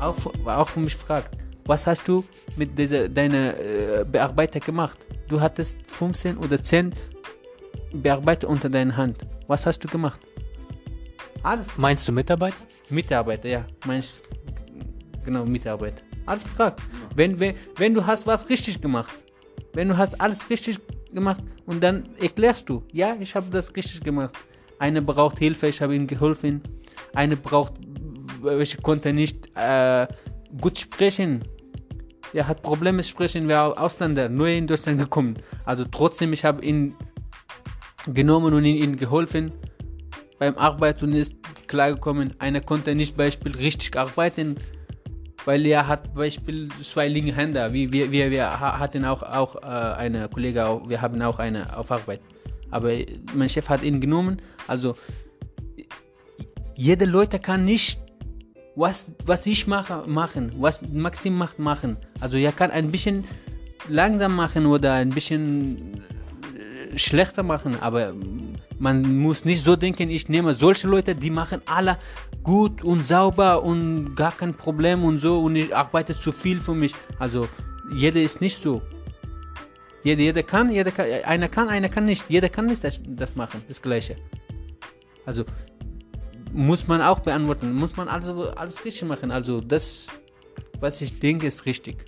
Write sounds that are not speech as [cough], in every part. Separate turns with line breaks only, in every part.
auch, auch für mich fragt, was hast du mit dieser, deiner äh, Bearbeiter gemacht? Du hattest 15 oder 10 Bearbeiter unter deiner Hand. Was hast du gemacht?
Alles. Meinst du Mitarbeiter?
Mitarbeiter, ja. Meinst genau Mitarbeiter. Alles fragt. Wenn, wenn, wenn du hast was richtig gemacht, wenn du hast alles richtig gemacht und dann erklärst du, ja, ich habe das richtig gemacht. Eine braucht Hilfe, ich habe ihm geholfen. Eine braucht, welche konnte nicht äh, gut sprechen. Er hat Probleme sprechen, wir Ausländer, nur in Deutschland gekommen. Also trotzdem, ich habe ihn genommen und ihm geholfen beim Arbeit und ist klargekommen. Einer konnte nicht Beispiel richtig arbeiten, weil er hat Beispiel zwei linke Hände. Wie wir, wir, wir hatten auch, auch äh, eine Kollege, wir haben auch eine auf Arbeit. Aber mein Chef hat ihn genommen. Also jede Leute kann nicht was, was ich mache, machen, was Maxim macht, machen. Also er kann ein bisschen langsam machen oder ein bisschen äh, schlechter machen, aber man muss nicht so denken, ich nehme solche Leute, die machen alle gut und sauber und gar kein Problem und so und ich arbeite zu viel für mich. Also jeder ist nicht so. Jeder, jeder kann, jeder kann, einer kann, einer kann nicht. Jeder kann nicht das, das machen, das Gleiche. Also muss man auch beantworten, muss man also alles richtig machen. Also das, was ich denke, ist richtig.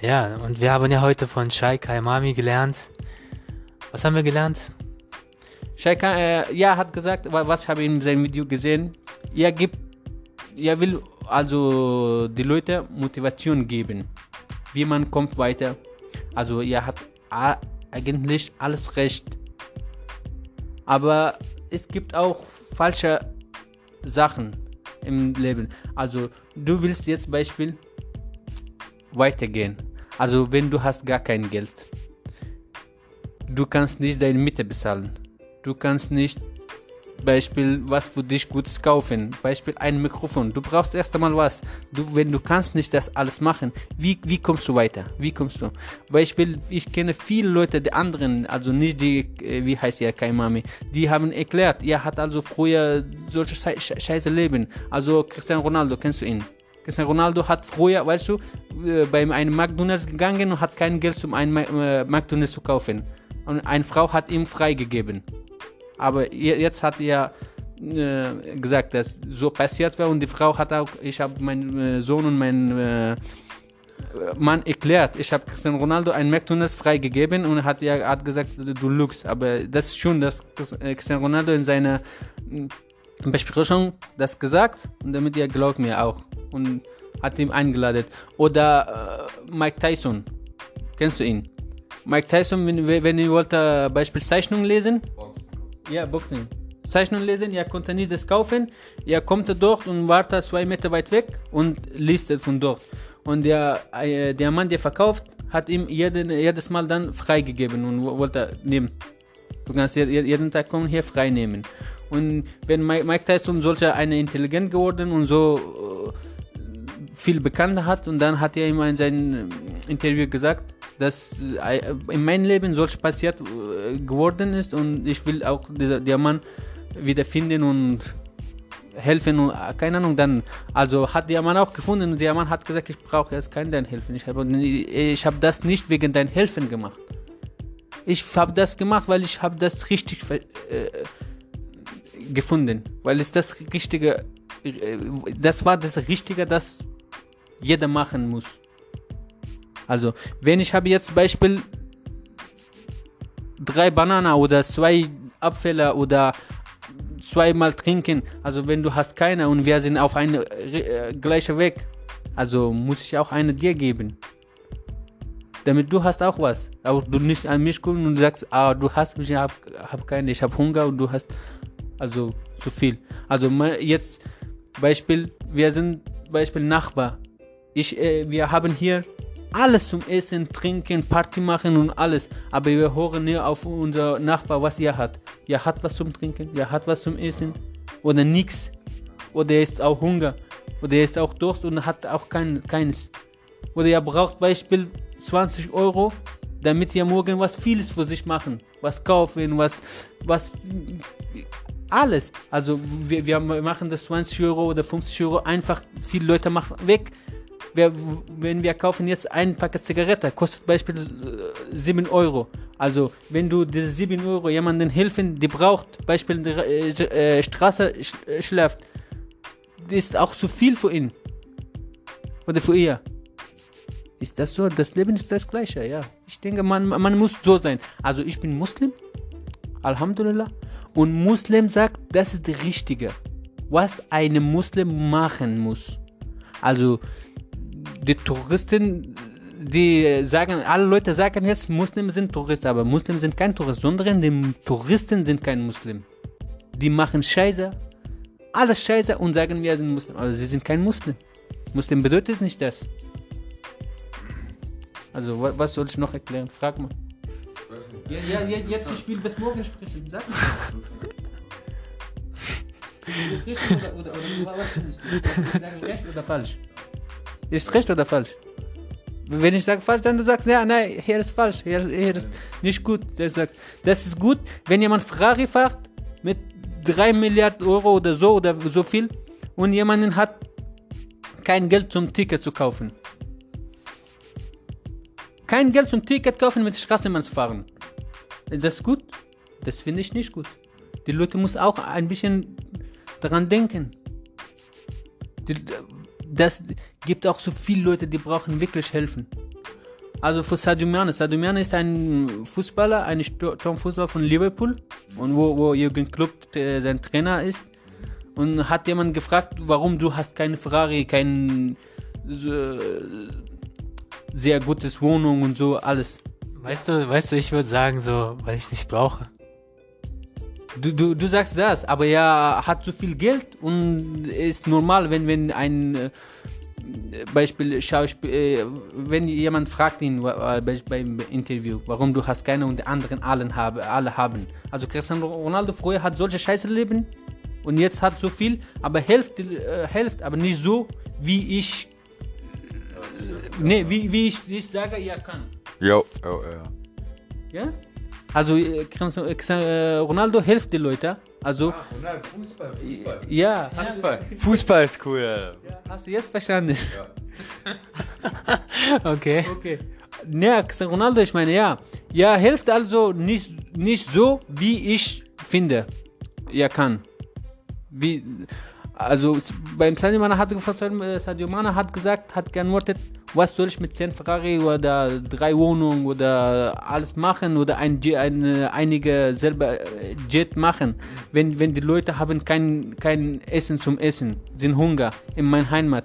Ja, und wir haben ja heute von Shai Kaimami gelernt. Was haben wir gelernt?
Shai äh, ja, hat gesagt, was habe ich in seinem Video gesehen. Er gibt, er will also die Leute Motivation geben, wie man kommt weiter. Also er hat eigentlich alles recht. Aber es gibt auch falsche Sachen im Leben. Also du willst jetzt Beispiel weitergehen. Also wenn du hast gar kein Geld. Du kannst nicht deine Miete bezahlen. Du kannst nicht Beispiel, was für dich Gutes kaufen. Beispiel ein Mikrofon. Du brauchst erst einmal was. Du, wenn du kannst nicht das alles machen, wie, wie kommst du weiter? Wie kommst du? Beispiel, ich kenne viele Leute, die anderen, also nicht die, äh, wie heißt ja, Kaimami, die haben erklärt, er hat also früher solche scheiße Leben. Also Cristiano Ronaldo, kennst du ihn? Cristiano Ronaldo hat früher, weißt du, äh, bei einem McDonalds gegangen und hat kein Geld, um einen äh, McDonalds zu kaufen. Und eine Frau hat ihm freigegeben. Aber jetzt hat er äh, gesagt, dass so passiert war und die Frau hat auch, ich habe meinen äh, Sohn und meinen äh, Mann erklärt, ich habe Cristiano Ronaldo ein McDonalds freigegeben und hat ja hat gesagt, du lügst. Aber das ist schon, dass äh, Cristiano Ronaldo in seiner äh, Besprechung das gesagt und damit er glaubt mir auch und hat ihn eingeladen. Oder äh, Mike Tyson, kennst du ihn? Mike Tyson, wenn, wenn ihr wollt, Beispiel Zeichnung lesen. Ja, Boxen. Zeichnung lesen, er konnte nicht das kaufen. Er kommt dort und wartet zwei Meter weit weg und liest es von dort. Und der, äh, der Mann, der verkauft, hat ihm jeden, jedes Mal dann freigegeben und wollte nehmen. Du kannst jeden Tag kommen hier frei nehmen. Und wenn Mike Tyson sollte eine intelligent geworden und so äh, viel bekannt hat und dann hat er ihm in seinem Interview gesagt, dass äh, in meinem Leben solch passiert äh, geworden ist und ich will auch dieser, der Mann wiederfinden und helfen und äh, keine Ahnung dann also hat der Mann auch gefunden und der Mann hat gesagt ich brauche jetzt kein dein helfen. Ich habe ich habe das nicht wegen dein helfen gemacht. Ich habe das gemacht weil ich habe das richtig äh, gefunden. Weil es das richtige das war das richtige das jeder machen muss also, wenn ich habe jetzt Beispiel drei Bananen oder zwei Apfel oder zweimal trinken, also wenn du hast keine und wir sind auf einem äh, gleichen Weg, also muss ich auch eine dir geben. Damit du hast auch was. Aber du nicht an mich gucken und sagst, ah, du hast, ich habe hab keine, ich habe Hunger und du hast also zu viel. Also jetzt Beispiel, wir sind Beispiel Nachbar. Ich, äh, wir haben hier alles zum Essen, Trinken, Party machen und alles. Aber wir hören nur auf unser Nachbar, was er hat. Er hat was zum Trinken, er hat was zum Essen oder nichts. Oder er ist auch Hunger. Oder er ist auch Durst und hat auch kein, keines. Oder er braucht Beispiel 20 Euro, damit er morgen was vieles für sich machen. Was kaufen, was, was Alles. Also wir, wir machen das 20 Euro oder 50 Euro einfach, viele Leute machen weg. Wir, wenn wir kaufen jetzt ein Paket Zigarette, kostet beispielsweise äh, 7 Euro. Also wenn du diese 7 Euro jemandem helfen, die braucht, beispielsweise äh, äh, Straße sch, äh, schläft, ist auch zu viel für ihn. Oder für ihr. Ist das so? Das Leben ist das gleiche, ja. Ich denke, man, man muss so sein. Also ich bin Muslim, Alhamdulillah. Und Muslim sagt, das ist das Richtige, was ein Muslim machen muss. Also die Touristen, die sagen, alle Leute sagen jetzt, Muslimen sind Touristen, aber Muslimen sind kein Tourist, sondern die Touristen sind kein Muslim. Die machen Scheiße, alles Scheiße und sagen, wir sind Muslim, aber sie sind kein Muslim. Muslim bedeutet nicht das. Also, wa- was soll ich noch erklären? Frag mal. Ja, ja, jetzt ich will bis morgen sprechen. Sag mal. Ist richtig oder, oder, oder was? Ich sage recht oder falsch? Ist recht oder falsch? Wenn ich sage falsch, dann du sagst, ja, nein, hier ist falsch, hier ist, hier ist nicht gut. Du sagst, das ist gut, wenn jemand Ferrari fährt mit 3 Milliarden Euro oder so oder so viel und jemanden hat kein Geld zum Ticket zu kaufen. Kein Geld zum Ticket kaufen mit Straßenbahn fahren. Das ist gut? Das finde ich nicht gut. Die Leute müssen auch ein bisschen daran denken. Die, das gibt auch so viele Leute, die brauchen wirklich helfen. Also für Sadio Mane. Sadio Mane ist ein Fußballer, ein Sturmfußballer von Liverpool, und wo, wo Jürgen Klopp äh, sein Trainer ist. Und hat jemand gefragt, warum du hast keine Ferrari, kein äh, sehr gutes Wohnung und so alles.
Weißt du, weißt du, ich würde sagen so, weil ich nicht brauche.
Du, du, du sagst das, aber er hat so viel Geld und ist normal, wenn, wenn ein äh, Beispiel Schauspiel, äh, wenn jemand fragt ihn äh, bei, beim Interview, warum du hast keine und die anderen allen habe, alle haben. Also Cristiano Ronaldo früher hat solche Scheiße leben und jetzt hat so viel, aber hilft, äh, hilft aber nicht so, wie ich, äh, nee, wie, wie ich, ich sage, er kann.
Jo, jo, ja.
Ja? Also äh, Cristiano- äh, äh, Ronaldo hilft die Leute. Also
Fußball, Fußball.
ja,
Fußball. Fußball ist cool, ja.
hast du jetzt verstanden? [laughs]
Okay.
Okay. Ja, Cristiano Ronaldo, ich meine, ja. Ja, hilft also nicht, nicht so, wie ich finde, er kann. Wie, also beim Sadio Mane hat gefragt, äh, Sadio Mane hat gesagt, hat geantwortet, was soll ich mit 10 Ferrari oder drei Wohnungen oder alles machen oder ein, J- eine, einige selber äh, Jet machen, wenn, wenn die Leute haben kein, kein Essen zum Essen, sind Hunger in meiner Heimat,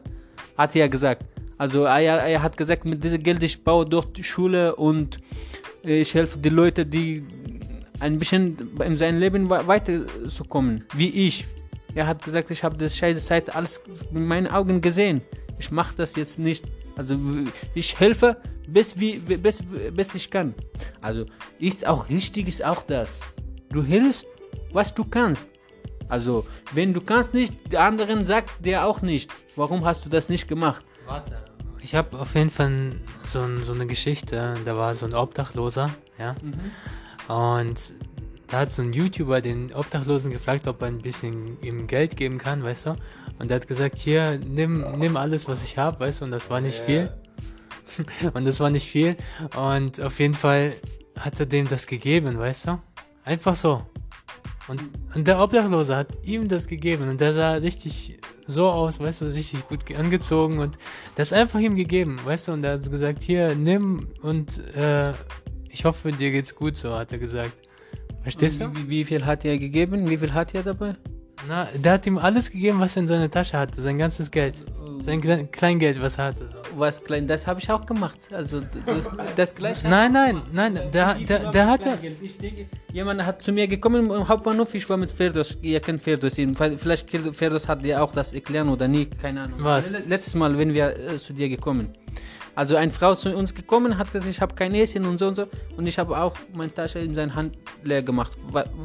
hat er gesagt. Also er, er hat gesagt, mit diesem Geld ich baue dort Schule und äh, ich helfe die Leute, die ein bisschen in seinem Leben we- weiterzukommen, wie ich. Er hat gesagt, ich habe das scheiße Zeit alles mit meinen Augen gesehen. Ich mache das jetzt nicht. Also ich helfe, bis, wie, bis, bis ich kann. Also ist auch richtig, ist auch das. Du hilfst, was du kannst. Also wenn du kannst nicht, der anderen sagt dir auch nicht. Warum hast du das nicht gemacht?
Warte. Ich habe auf jeden Fall so, so eine Geschichte. Da war so ein Obdachloser, ja. Und da hat so ein YouTuber den Obdachlosen gefragt, ob er ein bisschen ihm Geld geben kann, weißt du? Und er hat gesagt, hier, nimm, nimm alles, was ich habe, weißt du? Und das war nicht viel. [laughs] Und das war nicht viel. Und auf jeden Fall hat er dem das gegeben, weißt du? Einfach so. Und, und der Obdachlose hat ihm das gegeben und der sah richtig so aus, weißt du, richtig gut ge- angezogen und das einfach ihm gegeben, weißt du, und er hat gesagt, hier, nimm und äh, ich hoffe, dir geht's gut, so hat er gesagt. Verstehst du?
Wie, wie viel hat er gegeben? Wie viel hat er dabei?
Na, der hat ihm alles gegeben, was er in seiner Tasche hatte, sein ganzes Geld. Sein Kle- Kleingeld, was er hatte.
Was klein, das habe ich auch gemacht. Also d- d- das gleiche.
Nein, nein, nein, der, der, der hatte.
Denke, jemand hat zu mir gekommen im Hauptbahnhof, ich war mit Ferdos, ihr kennt Ferdos, vielleicht Ferdos hat dir auch das erklären oder nie, keine Ahnung.
Was?
Le- Letztes Mal, wenn wir äh, zu dir gekommen. Also eine Frau zu uns gekommen, hat gesagt, ich habe kein Essen und so und so. Und ich habe auch meine Tasche in seine Hand leer gemacht,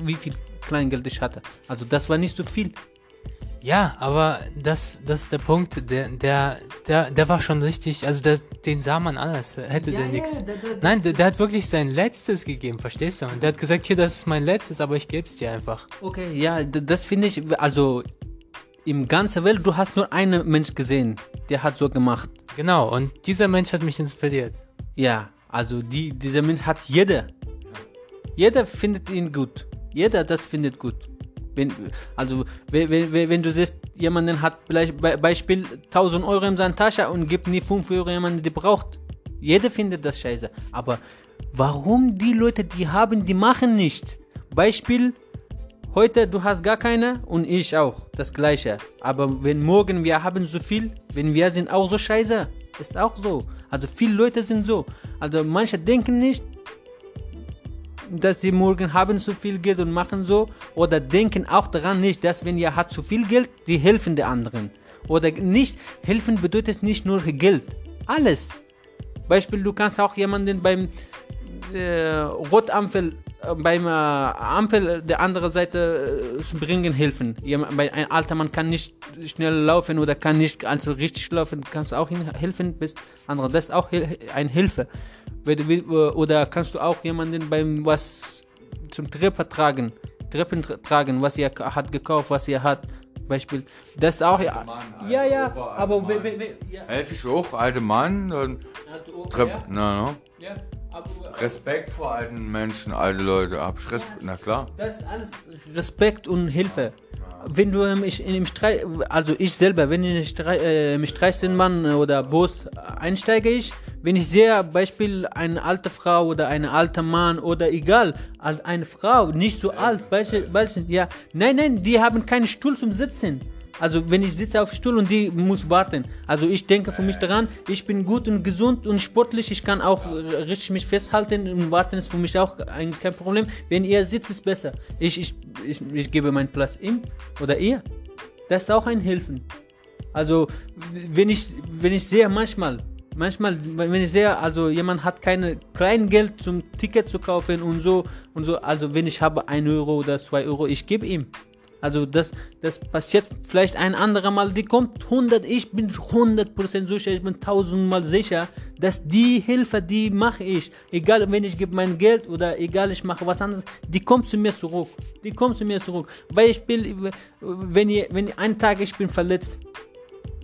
wie viel Kleingeld ich hatte. Also das war nicht so viel.
Ja, aber das, das ist der Punkt, der, der, der, der war schon richtig, also der, den sah man alles, hätte
Ja,
der
ja,
nichts. Nein, der, der hat wirklich sein Letztes gegeben, verstehst du? Und der hat gesagt, hier, das ist mein Letztes, aber ich geb's dir einfach.
Okay, ja, das finde ich, also im ganzen Welt, du hast nur einen Mensch gesehen, der hat so gemacht.
Genau, und dieser Mensch hat mich inspiriert.
Ja, also die, dieser Mensch hat jeder. Jeder findet ihn gut. Jeder das findet gut. Wenn, also wenn, wenn, wenn du siehst, jemanden hat vielleicht Be Beispiel 1000 Euro in seiner Tasche und gibt nie 5 Euro jemanden, der braucht. Jeder findet das scheiße. Aber warum die Leute, die haben, die machen nicht? Beispiel, heute du hast gar keine und ich auch, das gleiche. Aber wenn morgen wir haben so viel, wenn wir sind auch so scheiße, ist auch so. Also viele Leute sind so. Also manche denken nicht, dass die morgen haben so viel Geld und machen so oder denken auch daran nicht, dass wenn ihr hat so viel Geld, die helfen der anderen. Oder nicht, helfen bedeutet nicht nur Geld, alles. Beispiel, du kannst auch jemanden beim äh, Rotampel, äh, beim äh, Ampel der anderen Seite äh, zu bringen helfen. Bei ein alter Mann kann nicht schnell laufen oder kann nicht also richtig laufen, kannst du auch ihm helfen, bist andere. Das ist auch eine Hilfe. Äh, Oder kannst du auch jemanden beim was zum Treppe tragen, Treppen tra- tragen, was er hat gekauft, was er hat. Beispiel, das ist auch ja,
Mann,
ja, ja,
Opa,
aber we- we- we- ja,
Helf ich auch, alte Mann. Dann
alte Opa,
Trepp,
ja,
na, na.
ja,
Respekt vor alten Menschen, alte Leute. Hab ich Respekt, na klar.
Das ist alles Respekt und Hilfe. Wenn du ähm, ich, in dem Streit, also ich selber, wenn ich in Streit, äh, im Straßenbahn oder Bus einsteige ich, wenn ich sehe, Beispiel eine alte Frau oder ein alter Mann oder egal, al- eine Frau, nicht so alt, welche, welche, ja, nein, nein, die haben keinen Stuhl zum Sitzen. Also wenn ich sitze auf dem Stuhl und die muss warten. Also ich denke für mich daran, ich bin gut und gesund und sportlich, ich kann auch richtig mich festhalten und warten ist für mich auch eigentlich kein Problem. Wenn ihr sitzt, ist besser. Ich, ich, ich, ich gebe meinen Platz ihm oder ihr. Das ist auch ein Hilfen. Also wenn ich, wenn ich sehe manchmal, manchmal, wenn ich sehe, also jemand hat keine Kleingeld zum Ticket zu kaufen und so und so, also wenn ich habe ein Euro oder zwei Euro, ich gebe ihm. Also das, das passiert vielleicht ein anderer Mal, die kommt 100, ich bin 100% sicher, ich bin 1000 Mal sicher, dass die Hilfe, die mache ich, egal wenn ich gebe mein Geld oder egal ich mache was anderes, die kommt zu mir zurück, die kommt zu mir zurück, weil ich bin, wenn ihr, wenn einen Tag ich bin verletzt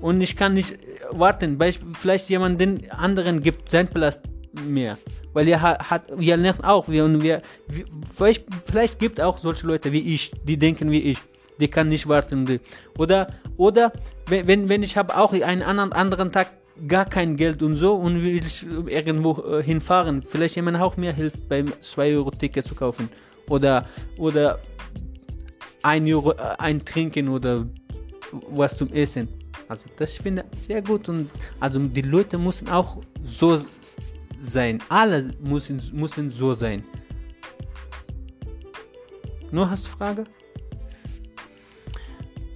und ich kann nicht warten, weil ich vielleicht jemanden anderen gibt sein Platz mehr. Weil er hat, wir lernen auch, wir, und wir, vielleicht, vielleicht gibt auch solche Leute wie ich, die denken wie ich, die kann nicht warten. Oder, oder wenn, wenn, ich habe auch einen anderen, anderen Tag gar kein Geld und so und will ich irgendwo äh, hinfahren, vielleicht jemand auch mir hilft, beim 2 Euro Ticket zu kaufen. Oder, oder ein Euro, äh, ein Trinken oder was zum Essen. Also das finde ich sehr gut und also die Leute müssen auch so sein. Alle müssen, müssen so sein. Nur hast du Frage?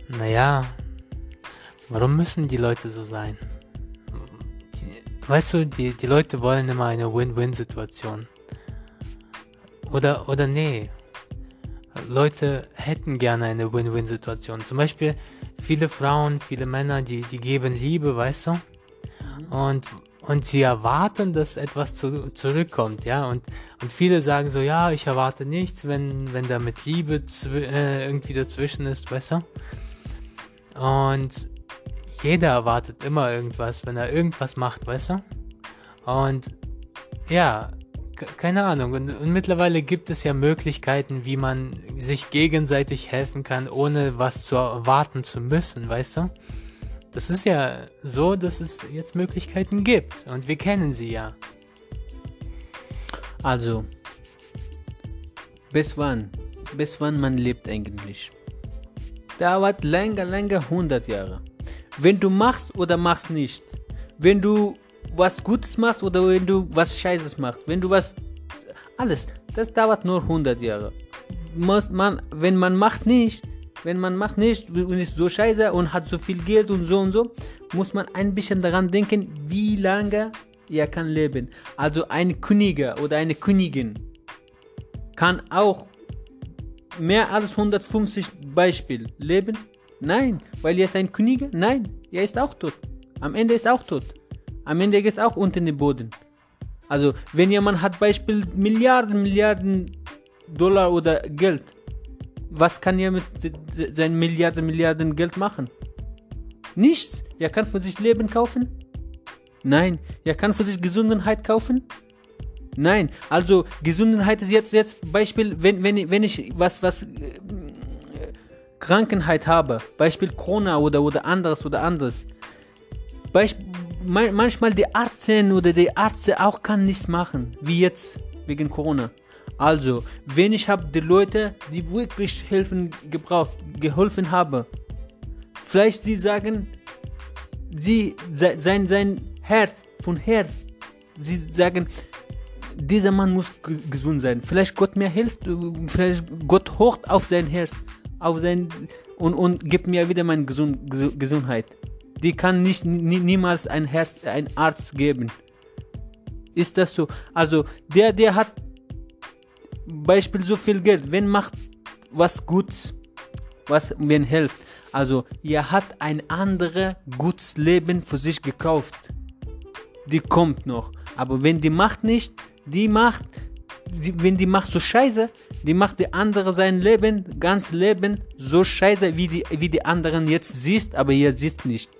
Naja, warum müssen die Leute so sein? Weißt du, die, die Leute wollen immer eine Win-Win-Situation. Oder, oder nee. Leute hätten gerne eine Win-Win-Situation. Zum Beispiel viele Frauen, viele Männer, die, die geben Liebe, weißt du? Und, und sie erwarten, dass etwas zu, zurückkommt, ja? Und, und viele sagen so, ja, ich erwarte nichts, wenn, wenn da mit Liebe äh, irgendwie dazwischen ist, weißt du? Und jeder erwartet immer irgendwas, wenn er irgendwas macht, weißt du? Und ja, ke- keine Ahnung. Und, und mittlerweile gibt es ja Möglichkeiten, wie man sich gegenseitig helfen kann, ohne was zu erwarten zu müssen, weißt du? Das ist ja so, dass es jetzt Möglichkeiten gibt. Und wir kennen sie ja.
Also, bis wann? Bis wann man lebt eigentlich? Dauert länger, länger 100 Jahre. Wenn du machst oder machst nicht. Wenn du was Gutes machst oder wenn du was Scheißes machst. Wenn du was... Alles. Das dauert nur 100 Jahre. Muss man, wenn man macht nicht, wenn man macht nicht und ist so scheiße und hat so viel Geld und so und so, muss man ein bisschen daran denken, wie lange er kann leben. Also ein Königer oder eine Königin kann auch mehr als 150 Beispiel leben Nein. Weil er ist ein König? Nein. Er ist auch tot. Am Ende ist auch tot. Am Ende geht es auch unter den Boden. Also, wenn jemand hat Beispiel Milliarden, Milliarden Dollar oder Geld, was kann er mit seinen Milliarden, Milliarden Geld machen? Nichts. Er kann für sich Leben kaufen? Nein. Er kann für sich Gesundheit kaufen? Nein. Also Gesundheit ist jetzt jetzt Beispiel, wenn wenn wenn ich was was äh, Krankheit habe, Beispiel Corona oder oder anderes oder anderes. Beispiel, manchmal die Ärzte oder die Ärzte auch kann nichts machen, wie jetzt wegen Corona. Also, wenn ich habe die Leute, die wirklich helfen gebraucht, geholfen habe, vielleicht sie sagen, sie sein sein Herz von Herz, sie sagen, dieser Mann muss gesund sein. Vielleicht Gott mir hilft, vielleicht Gott hocht auf sein Herz, auf sein und und gibt mir wieder meine Gesund, Gesundheit. Die kann nicht nie, niemals ein Herz, ein Arzt geben. Ist das so? Also der, der hat Beispiel so viel Geld, wenn macht was Gutes, was wenn hilft. Also er hat ein anderes gutes Leben für sich gekauft. Die kommt noch. Aber wenn die macht nicht, die macht, die, wenn die macht so scheiße, die macht die andere sein Leben, ganz Leben so scheiße, wie die, wie die anderen jetzt siehst, aber ihr siehst nicht.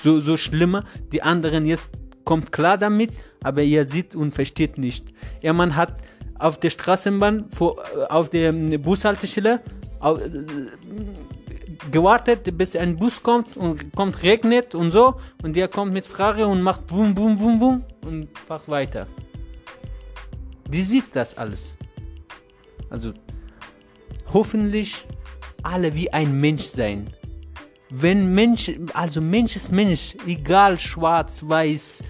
So, so schlimmer, die anderen jetzt kommt klar damit, aber ihr sieht und versteht nicht. Ja, man hat auf der Straßenbahn, vor, auf der Bushaltestelle, auf, gewartet, bis ein Bus kommt und kommt regnet und so und der kommt mit Frage und macht bum bum bum bum und fährt weiter. Die sieht das alles. Also hoffentlich alle wie ein Mensch sein. Wenn Mensch, also Mensch ist Mensch, egal schwarz, weiß,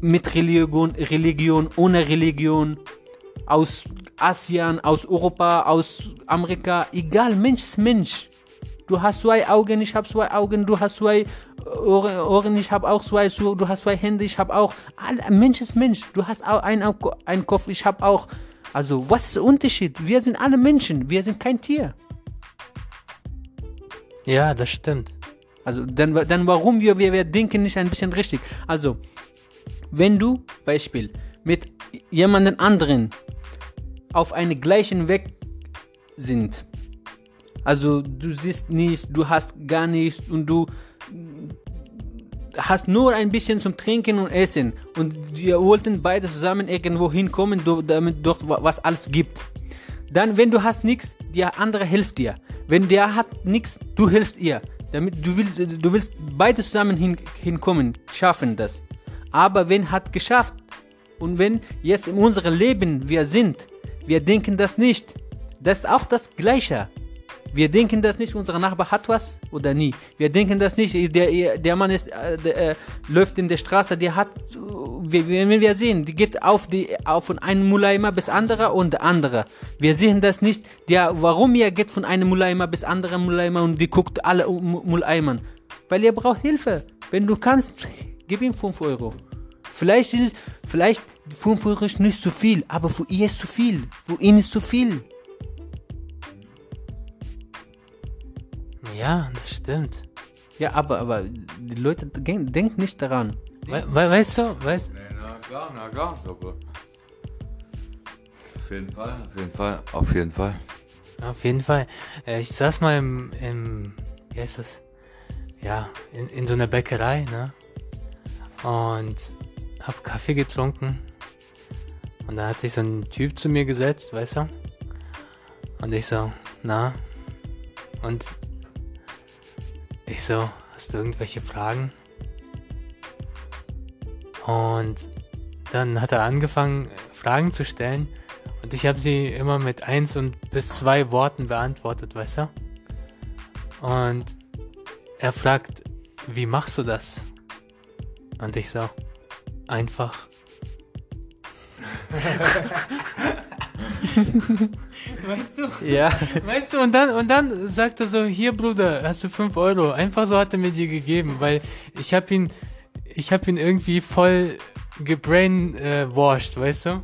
mit Religion, Religion, ohne Religion, aus Asien, aus Europa, aus Amerika, egal, Mensch ist Mensch. Du hast zwei Augen, ich habe zwei Augen, du hast zwei Ohren, Ohren ich habe auch zwei, du hast zwei Hände, ich habe auch. Mensch ist Mensch, du hast auch einen, einen Kopf, ich habe auch. Also, was ist der Unterschied? Wir sind alle Menschen, wir sind kein Tier.
Ja, das stimmt.
Also, dann, dann warum wir, wir, wir denken nicht ein bisschen richtig? Also, wenn du, Beispiel, mit jemandem anderen auf einem gleichen Weg sind. Also du siehst nichts, du hast gar nichts und du hast nur ein bisschen zum Trinken und Essen und wir wollten beide zusammen irgendwo hinkommen, damit dort was alles gibt. Dann, wenn du hast nichts, der andere hilft dir. Wenn der hat nichts, du hilfst ihr. Damit du willst, du willst beide zusammen hin, hinkommen, schaffen das. Aber wenn hat geschafft und wenn jetzt in unserem Leben wir sind, wir denken das nicht. Das ist auch das Gleiche. Wir denken das nicht, unser Nachbar hat was oder nie. Wir denken das nicht, der, der Mann ist, äh, der, äh, läuft in der Straße, der hat, wenn wir sehen, die geht auf, die, auf von einem Mulaima bis andere und andere. Wir sehen das nicht, der, warum er geht von einem Mulaima bis andere Mulaima und die guckt alle Mulaimern. Weil er braucht Hilfe. Wenn du kannst, gib ihm 5 Euro. Vielleicht ist, vielleicht 5 Euro ist nicht zu viel, aber für ihn ist zu viel. Für ihn ist zu viel.
Ja, das stimmt.
Ja, aber, aber die Leute denken nicht daran.
We we weißt du, weißt
Nee, na klar, na klar, aber. Auf jeden Fall, auf jeden Fall, auf jeden Fall.
Auf jeden Fall. Äh, ich saß mal im, im wie heißt das? Ja, in, in so einer Bäckerei, ne? Und hab Kaffee getrunken. Und da hat sich so ein Typ zu mir gesetzt, weißt du? Und ich so, na? Und ich so, hast du irgendwelche Fragen? Und dann hat er angefangen, Fragen zu stellen. Und ich habe sie immer mit eins und bis zwei Worten beantwortet, weißt du? Und er fragt, wie machst du das? Und ich so, einfach. weißt du?
Ja.
Weißt du, und dann, und dann sagt er so, hier Bruder, hast du 5 Euro. Einfach so hat er mir die gegeben, weil ich hab ihn, ich hab ihn irgendwie voll gebrainwashed, äh, weißt du?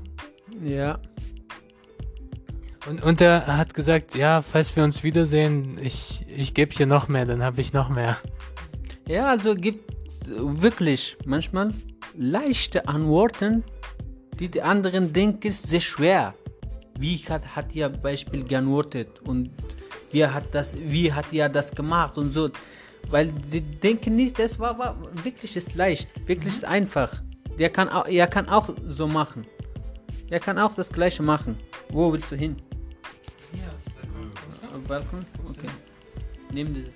Ja.
Und, und er hat gesagt, ja, falls wir uns wiedersehen, ich, ich gebe dir noch mehr, dann habe ich noch mehr.
Ja, also gibt wirklich manchmal leichte Antworten, die die anderen denken, ist sehr schwer. Wie hat, hat ihr Beispiel geantwortet und wie hat das, wie hat ihr das gemacht und so. Weil sie denken nicht, das war, war wirklich ist leicht, wirklich ist einfach. Der kann auch, er kann auch so machen. Er kann auch das gleiche machen. Wo willst du hin? Hier, Balkon. Okay. Nimm diese.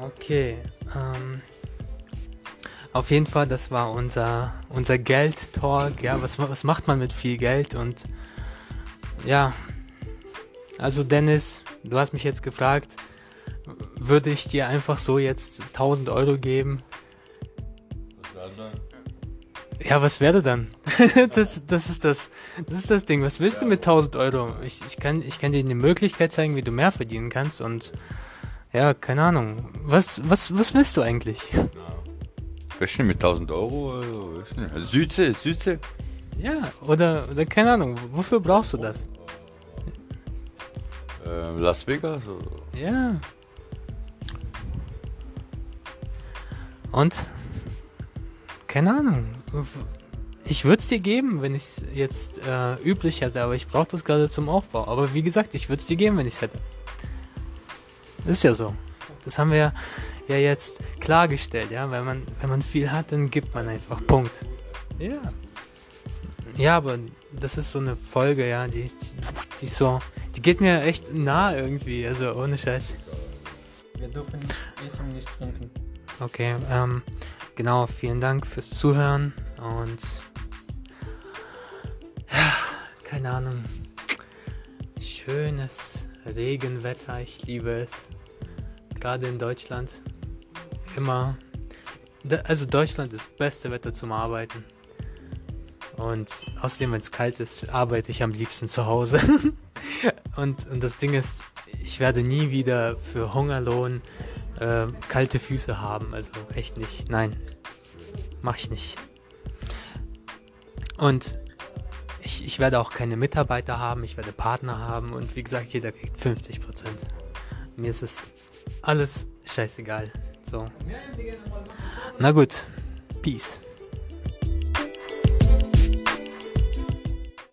Okay. Ähm, auf jeden Fall, das war unser, unser Geld-Talk. Ja, was, was macht man mit viel Geld? Und ja, also Dennis, du hast mich jetzt gefragt, würde ich dir einfach so jetzt 1000 Euro geben?
Was war dann?
Ja, was wäre dann? [laughs] das, das, ist das, das ist das Ding. Was willst du mit 1000 Euro? Ich, ich, kann, ich kann dir eine Möglichkeit zeigen, wie du mehr verdienen kannst und ja, keine Ahnung. Was, was, was willst du eigentlich?
Was denn mit 1000 Euro? Also, was denn? Südsee, Südsee?
Ja, oder, oder keine Ahnung. Wofür brauchst du das?
Äh, Las Vegas? Oder?
Ja. Und? Keine Ahnung. Ich würde es dir geben, wenn ich es jetzt äh, üblich hätte, aber ich brauche das gerade zum Aufbau. Aber wie gesagt, ich würde es dir geben, wenn ich es hätte. Ist ja so. Das haben wir ja, ja jetzt klargestellt, ja. Wenn man, wenn man viel hat, dann gibt man einfach. Punkt. Ja. Ja, aber das ist so eine Folge, ja, die, die, die so, die geht mir echt nah irgendwie, also ohne Scheiß.
Wir dürfen nicht essen, nicht trinken.
Okay, ähm, genau, vielen Dank fürs Zuhören und ja, keine Ahnung. Schönes Regenwetter, ich liebe es. Gerade in Deutschland. Immer. Also Deutschland ist das beste Wetter zum Arbeiten. Und außerdem, wenn es kalt ist, arbeite ich am liebsten zu Hause. [laughs] und, und das Ding ist, ich werde nie wieder für Hungerlohn äh, kalte Füße haben. Also echt nicht. Nein. Mach ich nicht. Und ich, ich werde auch keine Mitarbeiter haben, ich werde Partner haben und wie gesagt, jeder kriegt 50%. Mir ist es alles scheißegal. So. Na gut. Peace.